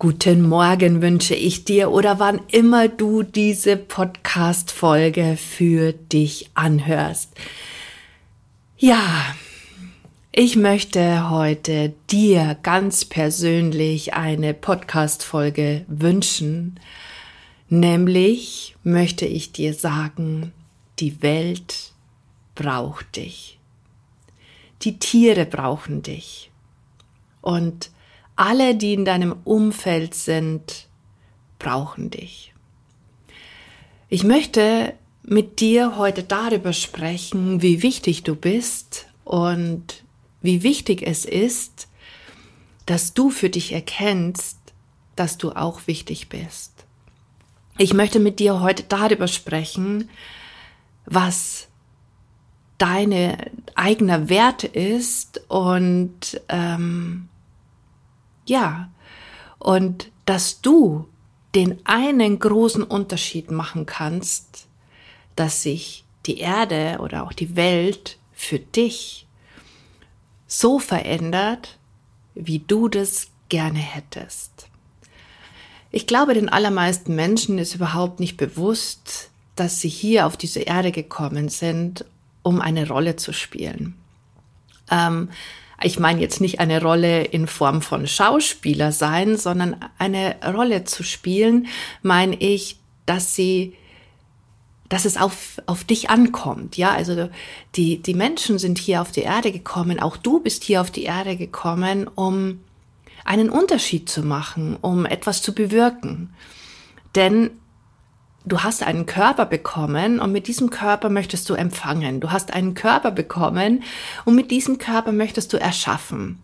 guten Morgen wünsche ich dir oder wann immer du diese Podcast-Folge für dich anhörst. Ja, ich möchte heute dir ganz persönlich eine Podcast-Folge wünschen. Nämlich möchte ich dir sagen, die Welt braucht dich. Die Tiere brauchen dich. Und alle, die in deinem Umfeld sind, brauchen dich. Ich möchte mit dir heute darüber sprechen, wie wichtig du bist und wie wichtig es ist, dass du für dich erkennst, dass du auch wichtig bist. Ich möchte mit dir heute darüber sprechen, was deine eigener Wert ist und ähm, ja, und dass du den einen großen Unterschied machen kannst, dass sich die Erde oder auch die Welt für dich so verändert, wie du das gerne hättest. Ich glaube, den allermeisten Menschen ist überhaupt nicht bewusst, dass sie hier auf diese Erde gekommen sind, um eine Rolle zu spielen. Ähm, ich meine jetzt nicht eine Rolle in Form von Schauspieler sein, sondern eine Rolle zu spielen, meine ich, dass sie dass es auf, auf dich ankommt. Ja, also die, die Menschen sind hier auf die Erde gekommen, auch du bist hier auf die Erde gekommen, um einen Unterschied zu machen, um etwas zu bewirken. Denn du hast einen Körper bekommen und mit diesem Körper möchtest du empfangen. Du hast einen Körper bekommen und mit diesem Körper möchtest du erschaffen.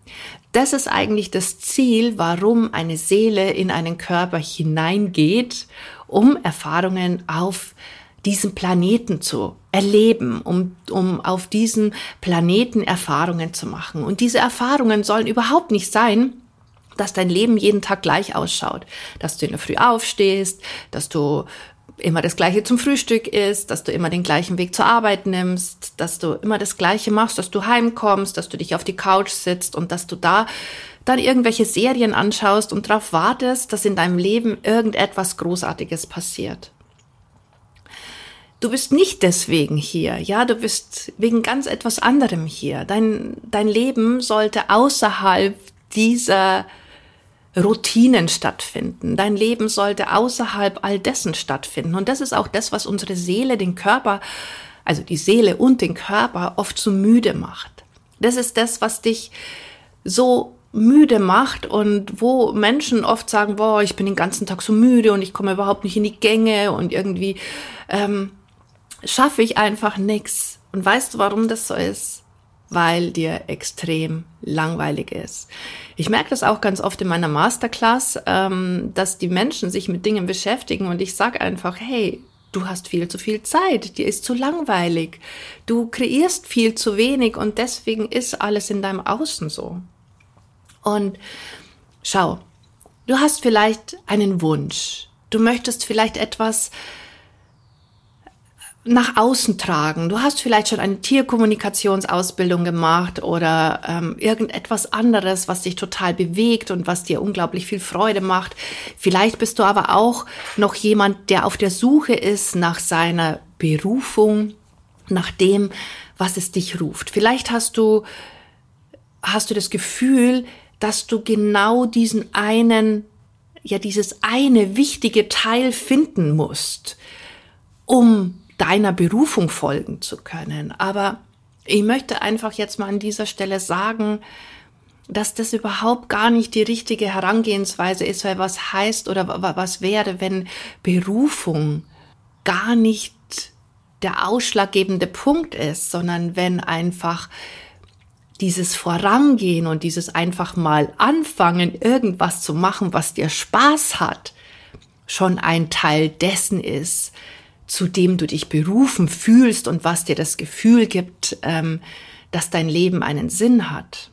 Das ist eigentlich das Ziel, warum eine Seele in einen Körper hineingeht, um Erfahrungen auf diesem Planeten zu erleben, um, um auf diesem Planeten Erfahrungen zu machen. Und diese Erfahrungen sollen überhaupt nicht sein, dass dein Leben jeden Tag gleich ausschaut, dass du in der Früh aufstehst, dass du immer das Gleiche zum Frühstück isst, dass du immer den gleichen Weg zur Arbeit nimmst, dass du immer das Gleiche machst, dass du heimkommst, dass du dich auf die Couch sitzt und dass du da dann irgendwelche Serien anschaust und darauf wartest, dass in deinem Leben irgendetwas Großartiges passiert. Du bist nicht deswegen hier, ja, du bist wegen ganz etwas anderem hier. Dein, dein Leben sollte außerhalb dieser Routinen stattfinden. Dein Leben sollte außerhalb all dessen stattfinden. Und das ist auch das, was unsere Seele, den Körper, also die Seele und den Körper oft so müde macht. Das ist das, was dich so müde macht und wo Menschen oft sagen, boah, ich bin den ganzen Tag so müde und ich komme überhaupt nicht in die Gänge und irgendwie ähm, schaffe ich einfach nichts. Und weißt du, warum das so ist? Weil dir extrem langweilig ist. Ich merke das auch ganz oft in meiner Masterclass, ähm, dass die Menschen sich mit Dingen beschäftigen und ich sage einfach, hey, du hast viel zu viel Zeit, dir ist zu langweilig, du kreierst viel zu wenig und deswegen ist alles in deinem Außen so. Und schau, du hast vielleicht einen Wunsch, du möchtest vielleicht etwas nach außen tragen. Du hast vielleicht schon eine Tierkommunikationsausbildung gemacht oder ähm, irgendetwas anderes, was dich total bewegt und was dir unglaublich viel Freude macht. Vielleicht bist du aber auch noch jemand, der auf der Suche ist nach seiner Berufung, nach dem, was es dich ruft. Vielleicht hast du, hast du das Gefühl, dass du genau diesen einen, ja, dieses eine wichtige Teil finden musst, um deiner Berufung folgen zu können. Aber ich möchte einfach jetzt mal an dieser Stelle sagen, dass das überhaupt gar nicht die richtige Herangehensweise ist, weil was heißt oder was wäre, wenn Berufung gar nicht der ausschlaggebende Punkt ist, sondern wenn einfach dieses Vorangehen und dieses einfach mal anfangen, irgendwas zu machen, was dir Spaß hat, schon ein Teil dessen ist, zu dem du dich berufen fühlst und was dir das Gefühl gibt, ähm, dass dein Leben einen Sinn hat.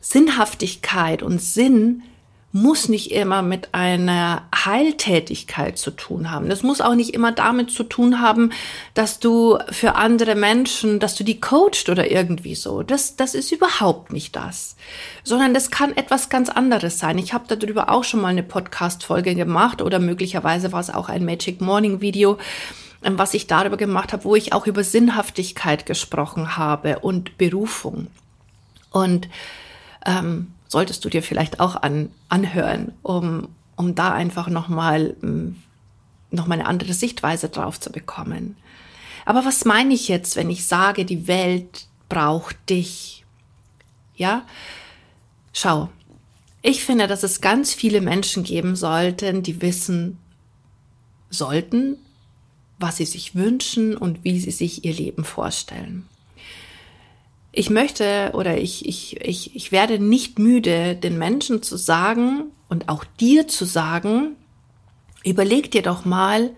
Sinnhaftigkeit und Sinn muss nicht immer mit einer Heiltätigkeit zu tun haben. Das muss auch nicht immer damit zu tun haben, dass du für andere Menschen, dass du die coacht oder irgendwie so. Das, das ist überhaupt nicht das. Sondern das kann etwas ganz anderes sein. Ich habe darüber auch schon mal eine Podcast-Folge gemacht oder möglicherweise war es auch ein Magic Morning Video ähm, was ich darüber gemacht habe, wo ich auch über Sinnhaftigkeit gesprochen habe und Berufung. Und ähm, solltest du dir vielleicht auch an, anhören, um, um da einfach nochmal hm, noch mal eine andere Sichtweise drauf zu bekommen. Aber was meine ich jetzt, wenn ich sage, die Welt braucht dich? Ja? Schau, ich finde, dass es ganz viele Menschen geben sollten, die wissen sollten, was sie sich wünschen und wie sie sich ihr Leben vorstellen ich möchte oder ich, ich, ich, ich werde nicht müde, den Menschen zu sagen und auch dir zu sagen, überleg dir doch mal,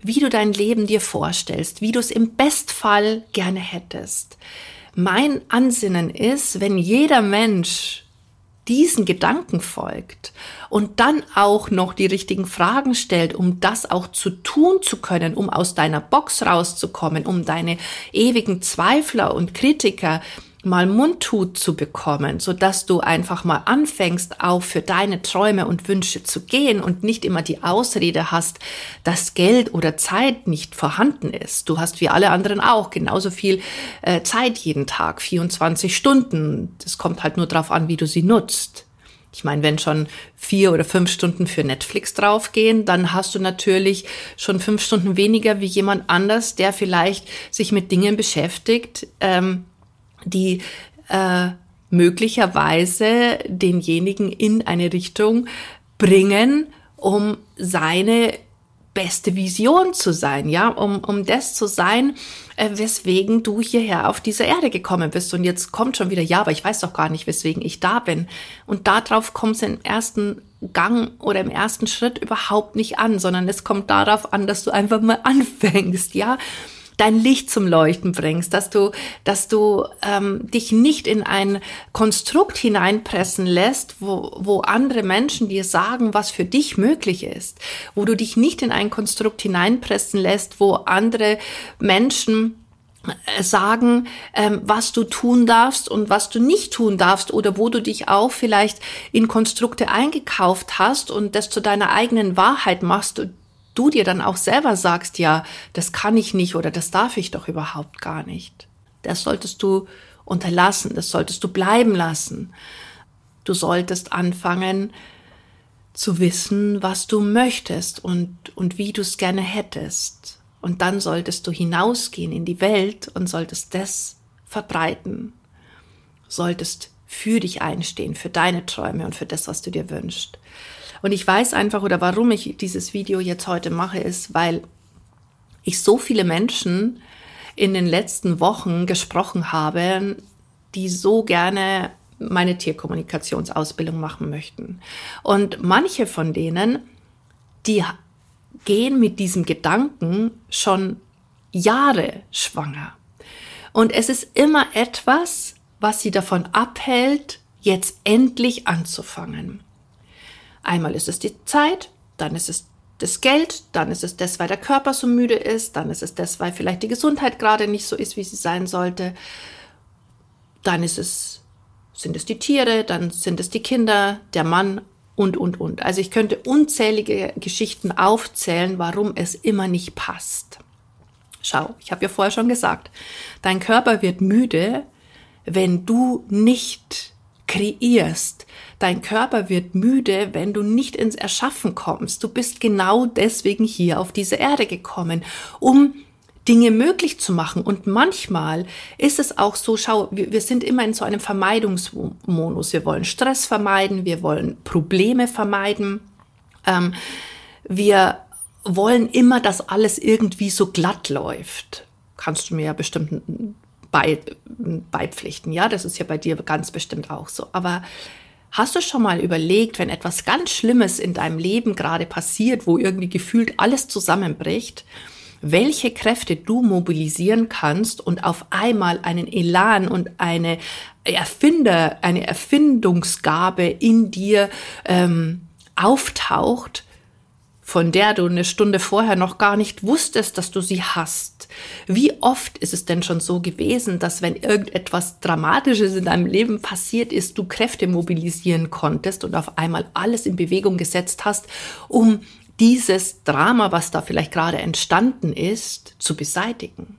wie du dein Leben dir vorstellst, wie du es im Bestfall gerne hättest. Mein Ansinnen ist, wenn jeder Mensch diesen Gedanken folgt und dann auch noch die richtigen Fragen stellt, um das auch zu tun zu können, um aus deiner Box rauszukommen, um deine ewigen Zweifler und Kritiker mal Mundtut zu bekommen, so dass du einfach mal anfängst, auch für deine Träume und Wünsche zu gehen und nicht immer die Ausrede hast, dass Geld oder Zeit nicht vorhanden ist. Du hast wie alle anderen auch genauso viel äh, Zeit jeden Tag, 24 Stunden. Das kommt halt nur darauf an, wie du sie nutzt. Ich meine, wenn schon vier oder fünf Stunden für Netflix draufgehen, dann hast du natürlich schon fünf Stunden weniger wie jemand anders, der vielleicht sich mit Dingen beschäftigt, ähm, die äh, möglicherweise denjenigen in eine Richtung bringen, um seine beste Vision zu sein, ja, um, um das zu sein, äh, weswegen du hierher auf diese Erde gekommen bist. Und jetzt kommt schon wieder, ja, aber ich weiß doch gar nicht, weswegen ich da bin. Und darauf kommt es im ersten Gang oder im ersten Schritt überhaupt nicht an, sondern es kommt darauf an, dass du einfach mal anfängst, ja dein Licht zum Leuchten bringst, dass du, dass du ähm, dich nicht in ein Konstrukt hineinpressen lässt, wo, wo andere Menschen dir sagen, was für dich möglich ist, wo du dich nicht in ein Konstrukt hineinpressen lässt, wo andere Menschen äh, sagen, ähm, was du tun darfst und was du nicht tun darfst oder wo du dich auch vielleicht in Konstrukte eingekauft hast und das zu deiner eigenen Wahrheit machst du dir dann auch selber sagst, ja, das kann ich nicht oder das darf ich doch überhaupt gar nicht. Das solltest du unterlassen, das solltest du bleiben lassen. Du solltest anfangen zu wissen, was du möchtest und, und wie du es gerne hättest. Und dann solltest du hinausgehen in die Welt und solltest das verbreiten. Solltest für dich einstehen, für deine Träume und für das, was du dir wünschst. Und ich weiß einfach, oder warum ich dieses Video jetzt heute mache, ist, weil ich so viele Menschen in den letzten Wochen gesprochen habe, die so gerne meine Tierkommunikationsausbildung machen möchten. Und manche von denen, die gehen mit diesem Gedanken schon Jahre schwanger. Und es ist immer etwas, was sie davon abhält, jetzt endlich anzufangen. Einmal ist es die Zeit, dann ist es das Geld, dann ist es das, weil der Körper so müde ist, dann ist es das, weil vielleicht die Gesundheit gerade nicht so ist, wie sie sein sollte. Dann ist es, sind es die Tiere, dann sind es die Kinder, der Mann und, und, und. Also ich könnte unzählige Geschichten aufzählen, warum es immer nicht passt. Schau, ich habe ja vorher schon gesagt, dein Körper wird müde, wenn du nicht kreierst, Dein Körper wird müde, wenn du nicht ins Erschaffen kommst. Du bist genau deswegen hier auf diese Erde gekommen, um Dinge möglich zu machen. Und manchmal ist es auch so, schau, wir, sind immer in so einem Vermeidungsmodus. Wir wollen Stress vermeiden, wir wollen Probleme vermeiden. Ähm, wir wollen immer, dass alles irgendwie so glatt läuft. Kannst du mir ja bestimmt bei, beipflichten. Ja, das ist ja bei dir ganz bestimmt auch so. Aber hast du schon mal überlegt, wenn etwas ganz Schlimmes in deinem Leben gerade passiert, wo irgendwie gefühlt alles zusammenbricht, welche Kräfte du mobilisieren kannst und auf einmal einen Elan und eine Erfinder, eine Erfindungsgabe in dir ähm, auftaucht, von der du eine Stunde vorher noch gar nicht wusstest, dass du sie hast. Wie oft ist es denn schon so gewesen, dass wenn irgendetwas Dramatisches in deinem Leben passiert ist, du Kräfte mobilisieren konntest und auf einmal alles in Bewegung gesetzt hast, um dieses Drama, was da vielleicht gerade entstanden ist, zu beseitigen?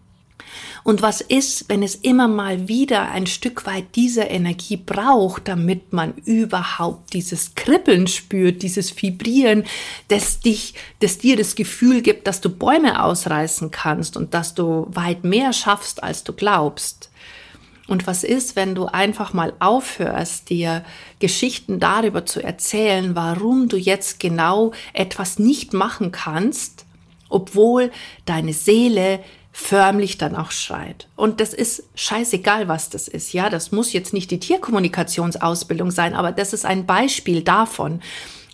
Und was ist, wenn es immer mal wieder ein Stück weit dieser Energie braucht, damit man überhaupt dieses Kribbeln spürt, dieses Vibrieren, das dich, das dir das Gefühl gibt, dass du Bäume ausreißen kannst und dass du weit mehr schaffst, als du glaubst? Und was ist, wenn du einfach mal aufhörst, dir Geschichten darüber zu erzählen, warum du jetzt genau etwas nicht machen kannst, obwohl deine Seele förmlich dann auch schreit. Und das ist scheißegal, was das ist. Ja, das muss jetzt nicht die Tierkommunikationsausbildung sein, aber das ist ein Beispiel davon,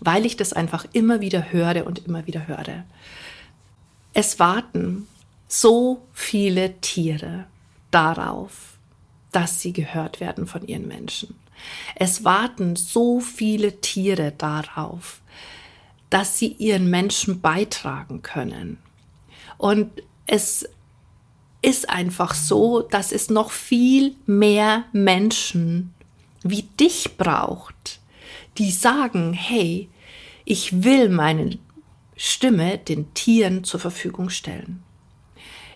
weil ich das einfach immer wieder höre und immer wieder höre. Es warten so viele Tiere darauf, dass sie gehört werden von ihren Menschen. Es warten so viele Tiere darauf, dass sie ihren Menschen beitragen können. Und es ist einfach so, dass es noch viel mehr Menschen wie dich braucht, die sagen, hey, ich will meine Stimme den Tieren zur Verfügung stellen.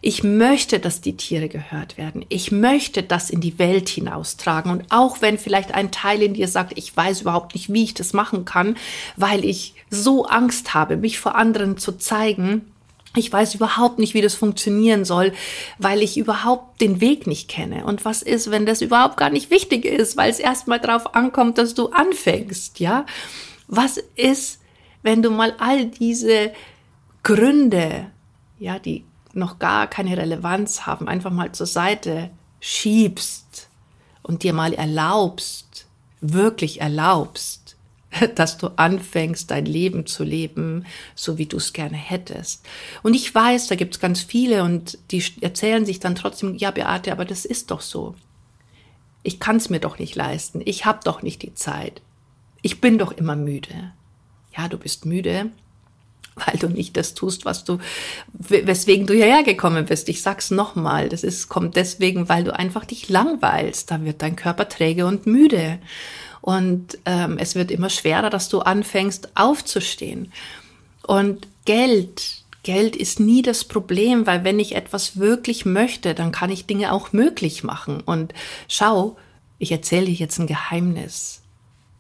Ich möchte, dass die Tiere gehört werden. Ich möchte das in die Welt hinaustragen. Und auch wenn vielleicht ein Teil in dir sagt, ich weiß überhaupt nicht, wie ich das machen kann, weil ich so Angst habe, mich vor anderen zu zeigen, ich weiß überhaupt nicht, wie das funktionieren soll, weil ich überhaupt den Weg nicht kenne. Und was ist, wenn das überhaupt gar nicht wichtig ist, weil es erstmal darauf ankommt, dass du anfängst, ja? Was ist, wenn du mal all diese Gründe, ja, die noch gar keine Relevanz haben, einfach mal zur Seite schiebst und dir mal erlaubst, wirklich erlaubst, dass du anfängst, dein Leben zu leben, so wie du es gerne hättest. Und ich weiß, da gibt es ganz viele und die erzählen sich dann trotzdem, ja, Beate, aber das ist doch so. Ich kann es mir doch nicht leisten. Ich habe doch nicht die Zeit. Ich bin doch immer müde. Ja, du bist müde, weil du nicht das tust, was du, weswegen du hierher gekommen bist. Ich sag's nochmal, das ist, kommt deswegen, weil du einfach dich langweilst. Da wird dein Körper träge und müde. Und ähm, es wird immer schwerer, dass du anfängst aufzustehen. Und Geld, Geld ist nie das Problem, weil wenn ich etwas wirklich möchte, dann kann ich Dinge auch möglich machen. Und schau, ich erzähle dir jetzt ein Geheimnis.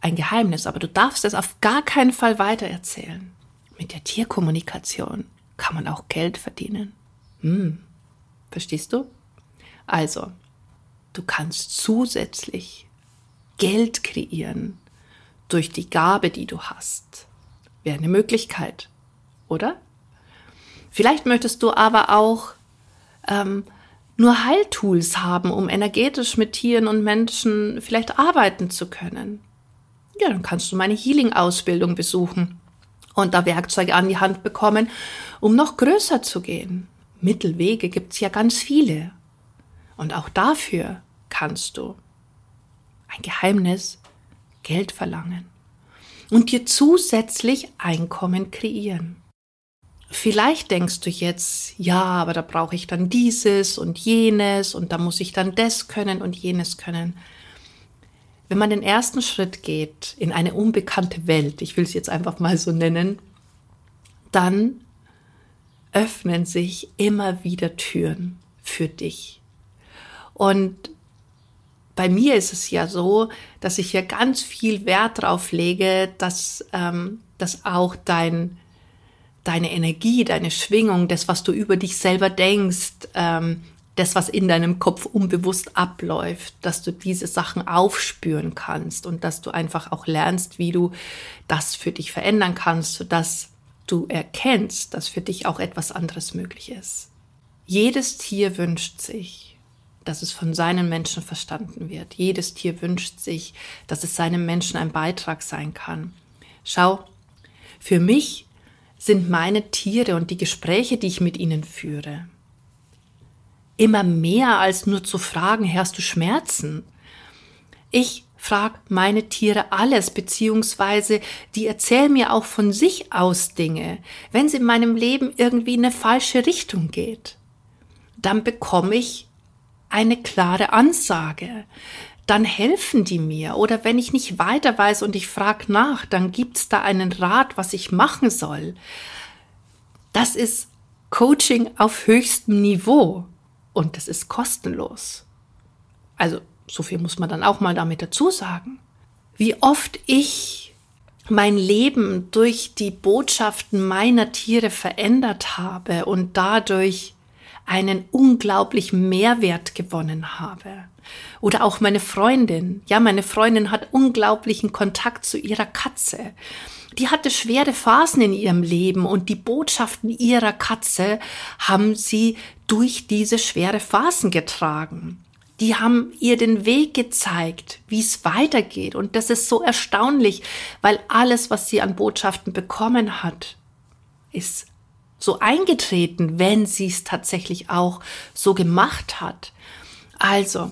Ein Geheimnis, aber du darfst es auf gar keinen Fall weitererzählen. Mit der Tierkommunikation kann man auch Geld verdienen. Hm. Verstehst du? Also, du kannst zusätzlich Geld kreieren durch die Gabe, die du hast. Wäre eine Möglichkeit, oder? Vielleicht möchtest du aber auch ähm, nur Heiltools haben, um energetisch mit Tieren und Menschen vielleicht arbeiten zu können. Ja, dann kannst du meine Healing-Ausbildung besuchen und da Werkzeuge an die Hand bekommen, um noch größer zu gehen. Mittelwege gibt's ja ganz viele. Und auch dafür kannst du ein Geheimnis, Geld verlangen und dir zusätzlich Einkommen kreieren. Vielleicht denkst du jetzt, ja, aber da brauche ich dann dieses und jenes und da muss ich dann das können und jenes können. Wenn man den ersten Schritt geht in eine unbekannte Welt, ich will es jetzt einfach mal so nennen, dann öffnen sich immer wieder Türen für dich. Und bei mir ist es ja so, dass ich hier ganz viel Wert drauf lege, dass, ähm, dass auch dein, deine Energie, deine Schwingung, das, was du über dich selber denkst, ähm, das, was in deinem Kopf unbewusst abläuft, dass du diese Sachen aufspüren kannst und dass du einfach auch lernst, wie du das für dich verändern kannst, sodass du erkennst, dass für dich auch etwas anderes möglich ist. Jedes Tier wünscht sich, dass es von seinen Menschen verstanden wird. Jedes Tier wünscht sich, dass es seinem Menschen ein Beitrag sein kann. Schau, für mich sind meine Tiere und die Gespräche, die ich mit ihnen führe, immer mehr als nur zu fragen, hast du Schmerzen? Ich frage meine Tiere alles, beziehungsweise die erzählen mir auch von sich aus Dinge. Wenn es in meinem Leben irgendwie in eine falsche Richtung geht, dann bekomme ich eine klare Ansage. Dann helfen die mir. Oder wenn ich nicht weiter weiß und ich frage nach, dann gibt's da einen Rat, was ich machen soll. Das ist Coaching auf höchstem Niveau und das ist kostenlos. Also so viel muss man dann auch mal damit dazu sagen. Wie oft ich mein Leben durch die Botschaften meiner Tiere verändert habe und dadurch einen unglaublichen Mehrwert gewonnen habe. Oder auch meine Freundin. Ja, meine Freundin hat unglaublichen Kontakt zu ihrer Katze. Die hatte schwere Phasen in ihrem Leben und die Botschaften ihrer Katze haben sie durch diese schwere Phasen getragen. Die haben ihr den Weg gezeigt, wie es weitergeht. Und das ist so erstaunlich, weil alles, was sie an Botschaften bekommen hat, ist so eingetreten, wenn sie es tatsächlich auch so gemacht hat. Also,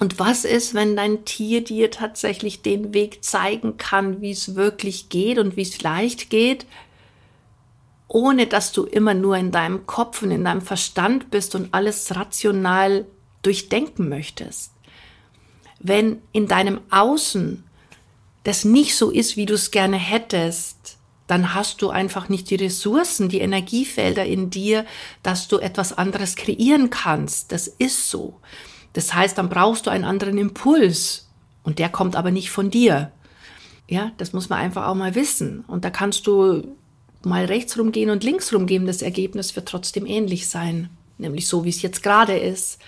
und was ist, wenn dein Tier dir tatsächlich den Weg zeigen kann, wie es wirklich geht und wie es leicht geht, ohne dass du immer nur in deinem Kopf und in deinem Verstand bist und alles rational durchdenken möchtest? Wenn in deinem Außen das nicht so ist, wie du es gerne hättest, dann hast du einfach nicht die Ressourcen, die Energiefelder in dir, dass du etwas anderes kreieren kannst. Das ist so. Das heißt, dann brauchst du einen anderen Impuls und der kommt aber nicht von dir. Ja, das muss man einfach auch mal wissen. Und da kannst du mal rechts rumgehen und links rumgehen. Das Ergebnis wird trotzdem ähnlich sein, nämlich so, wie es jetzt gerade ist.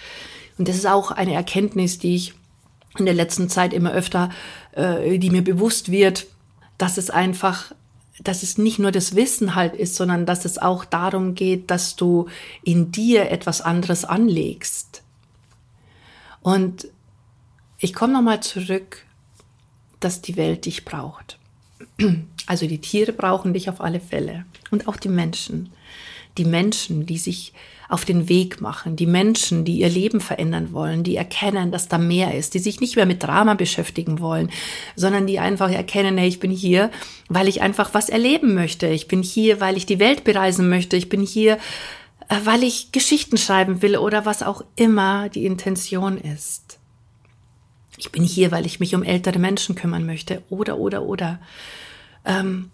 Und das ist auch eine Erkenntnis, die ich in der letzten Zeit immer öfter, äh, die mir bewusst wird, dass es einfach dass es nicht nur das Wissen halt ist, sondern dass es auch darum geht, dass du in dir etwas anderes anlegst. Und ich komme nochmal zurück, dass die Welt dich braucht. Also die Tiere brauchen dich auf alle Fälle und auch die Menschen. Die Menschen, die sich auf den Weg machen, die Menschen, die ihr Leben verändern wollen, die erkennen, dass da mehr ist, die sich nicht mehr mit Drama beschäftigen wollen, sondern die einfach erkennen, hey, ich bin hier, weil ich einfach was erleben möchte. Ich bin hier, weil ich die Welt bereisen möchte. Ich bin hier, äh, weil ich Geschichten schreiben will oder was auch immer die Intention ist. Ich bin hier, weil ich mich um ältere Menschen kümmern möchte oder, oder, oder. Ähm,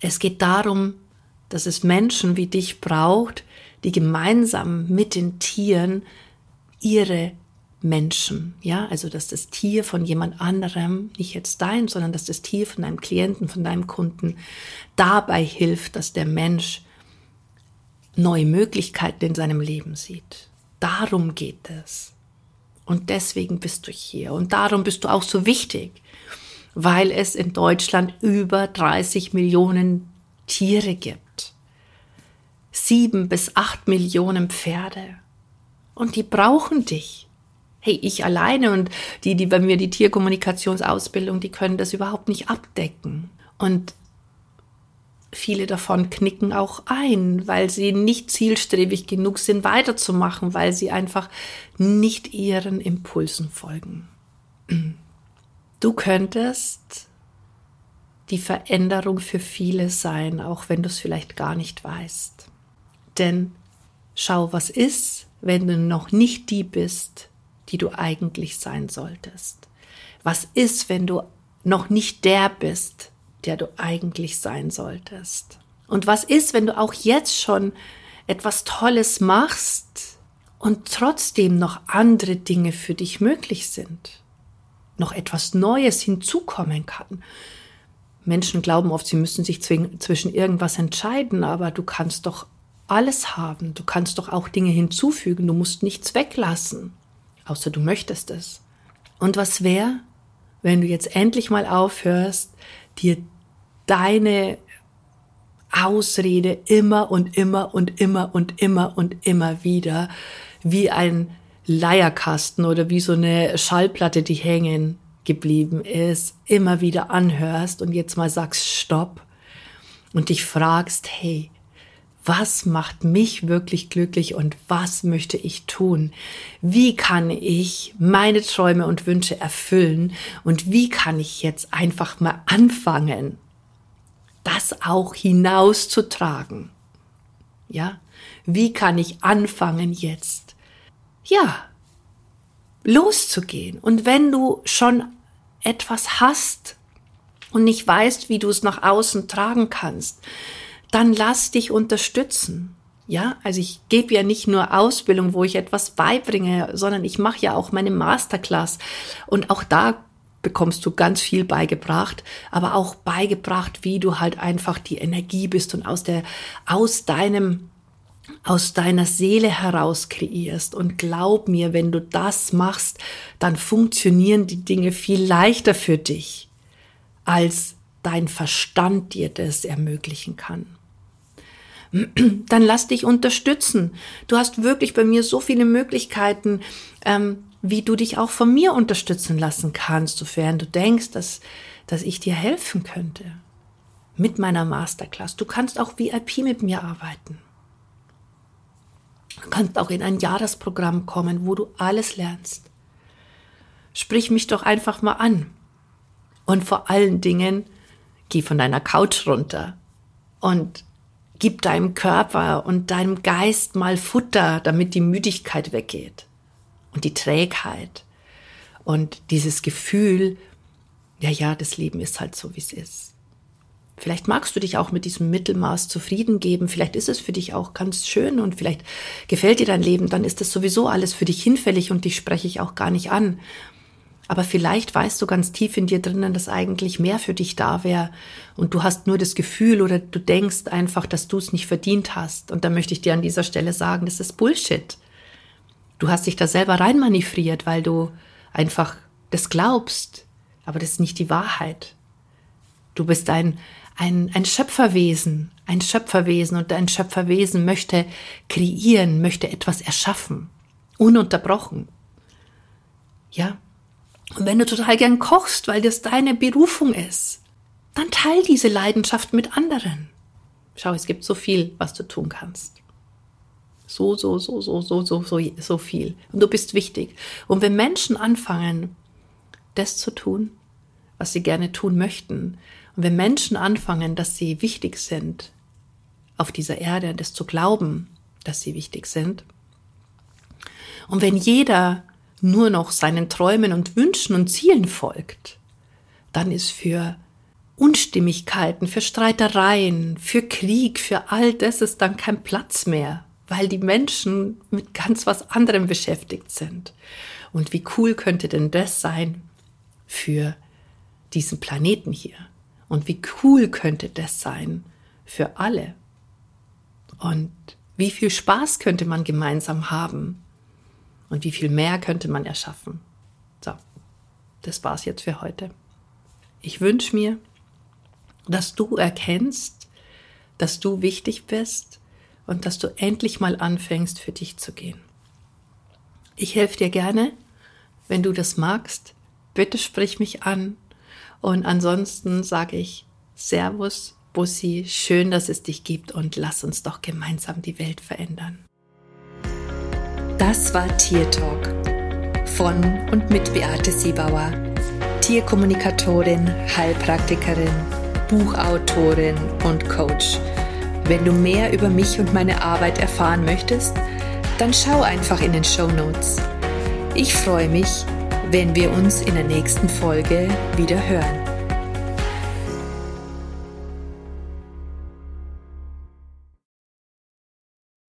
es geht darum, dass es Menschen wie dich braucht, die gemeinsam mit den Tieren ihre Menschen, ja, also dass das Tier von jemand anderem, nicht jetzt dein, sondern dass das Tier von deinem Klienten, von deinem Kunden dabei hilft, dass der Mensch neue Möglichkeiten in seinem Leben sieht. Darum geht es. Und deswegen bist du hier. Und darum bist du auch so wichtig, weil es in Deutschland über 30 Millionen Tiere gibt sieben bis acht Millionen Pferde. Und die brauchen dich. Hey, ich alleine und die, die bei mir die Tierkommunikationsausbildung, die können das überhaupt nicht abdecken. Und viele davon knicken auch ein, weil sie nicht zielstrebig genug sind, weiterzumachen, weil sie einfach nicht ihren Impulsen folgen. Du könntest die Veränderung für viele sein, auch wenn du es vielleicht gar nicht weißt. Denn schau, was ist, wenn du noch nicht die bist, die du eigentlich sein solltest. Was ist, wenn du noch nicht der bist, der du eigentlich sein solltest. Und was ist, wenn du auch jetzt schon etwas Tolles machst und trotzdem noch andere Dinge für dich möglich sind? Noch etwas Neues hinzukommen kann. Menschen glauben oft, sie müssen sich zwischen irgendwas entscheiden, aber du kannst doch alles haben. Du kannst doch auch Dinge hinzufügen. Du musst nichts weglassen. Außer du möchtest es. Und was wäre, wenn du jetzt endlich mal aufhörst, dir deine Ausrede immer und immer und immer und immer und immer wieder wie ein Leierkasten oder wie so eine Schallplatte, die hängen geblieben ist, immer wieder anhörst und jetzt mal sagst Stopp und dich fragst, hey, was macht mich wirklich glücklich und was möchte ich tun? Wie kann ich meine Träume und Wünsche erfüllen und wie kann ich jetzt einfach mal anfangen, das auch hinauszutragen? Ja, wie kann ich anfangen jetzt? Ja, loszugehen. Und wenn du schon etwas hast und nicht weißt, wie du es nach außen tragen kannst, dann lass dich unterstützen. Ja, also ich gebe ja nicht nur Ausbildung, wo ich etwas beibringe, sondern ich mache ja auch meine Masterclass. Und auch da bekommst du ganz viel beigebracht, aber auch beigebracht, wie du halt einfach die Energie bist und aus der, aus deinem, aus deiner Seele heraus kreierst. Und glaub mir, wenn du das machst, dann funktionieren die Dinge viel leichter für dich, als dein Verstand dir das ermöglichen kann dann lass dich unterstützen. Du hast wirklich bei mir so viele Möglichkeiten, ähm, wie du dich auch von mir unterstützen lassen kannst, sofern du denkst, dass, dass ich dir helfen könnte. Mit meiner Masterclass. Du kannst auch VIP mit mir arbeiten. Du kannst auch in ein Jahresprogramm kommen, wo du alles lernst. Sprich mich doch einfach mal an. Und vor allen Dingen, geh von deiner Couch runter und Gib deinem Körper und deinem Geist mal Futter, damit die Müdigkeit weggeht und die Trägheit und dieses Gefühl, ja, ja, das Leben ist halt so, wie es ist. Vielleicht magst du dich auch mit diesem Mittelmaß zufrieden geben. Vielleicht ist es für dich auch ganz schön und vielleicht gefällt dir dein Leben. Dann ist das sowieso alles für dich hinfällig und dich spreche ich auch gar nicht an. Aber vielleicht weißt du ganz tief in dir drinnen, dass eigentlich mehr für dich da wäre und du hast nur das Gefühl oder du denkst einfach, dass du es nicht verdient hast. Und da möchte ich dir an dieser Stelle sagen, das ist Bullshit. Du hast dich da selber reinmanövriert, weil du einfach das glaubst. Aber das ist nicht die Wahrheit. Du bist ein, ein, ein Schöpferwesen, ein Schöpferwesen und ein Schöpferwesen möchte kreieren, möchte etwas erschaffen. Ununterbrochen. Ja, und wenn du total gern kochst, weil das deine Berufung ist, dann teil diese Leidenschaft mit anderen. Schau, es gibt so viel, was du tun kannst. So, so, so, so, so, so, so, so viel. Und du bist wichtig. Und wenn Menschen anfangen, das zu tun, was sie gerne tun möchten, und wenn Menschen anfangen, dass sie wichtig sind auf dieser Erde, das zu glauben, dass sie wichtig sind, und wenn jeder nur noch seinen Träumen und Wünschen und Zielen folgt, dann ist für Unstimmigkeiten, für Streitereien, für Krieg, für all das ist dann kein Platz mehr, weil die Menschen mit ganz was anderem beschäftigt sind. Und wie cool könnte denn das sein für diesen Planeten hier? Und wie cool könnte das sein für alle? Und wie viel Spaß könnte man gemeinsam haben? Und wie viel mehr könnte man erschaffen? So, das war's jetzt für heute. Ich wünsche mir, dass du erkennst, dass du wichtig bist und dass du endlich mal anfängst, für dich zu gehen. Ich helfe dir gerne, wenn du das magst. Bitte sprich mich an. Und ansonsten sage ich Servus, Bussi, schön, dass es dich gibt und lass uns doch gemeinsam die Welt verändern. Das war Tier Talk von und mit Beate Siebauer, Tierkommunikatorin, Heilpraktikerin, Buchautorin und Coach. Wenn du mehr über mich und meine Arbeit erfahren möchtest, dann schau einfach in den Show Notes. Ich freue mich, wenn wir uns in der nächsten Folge wieder hören.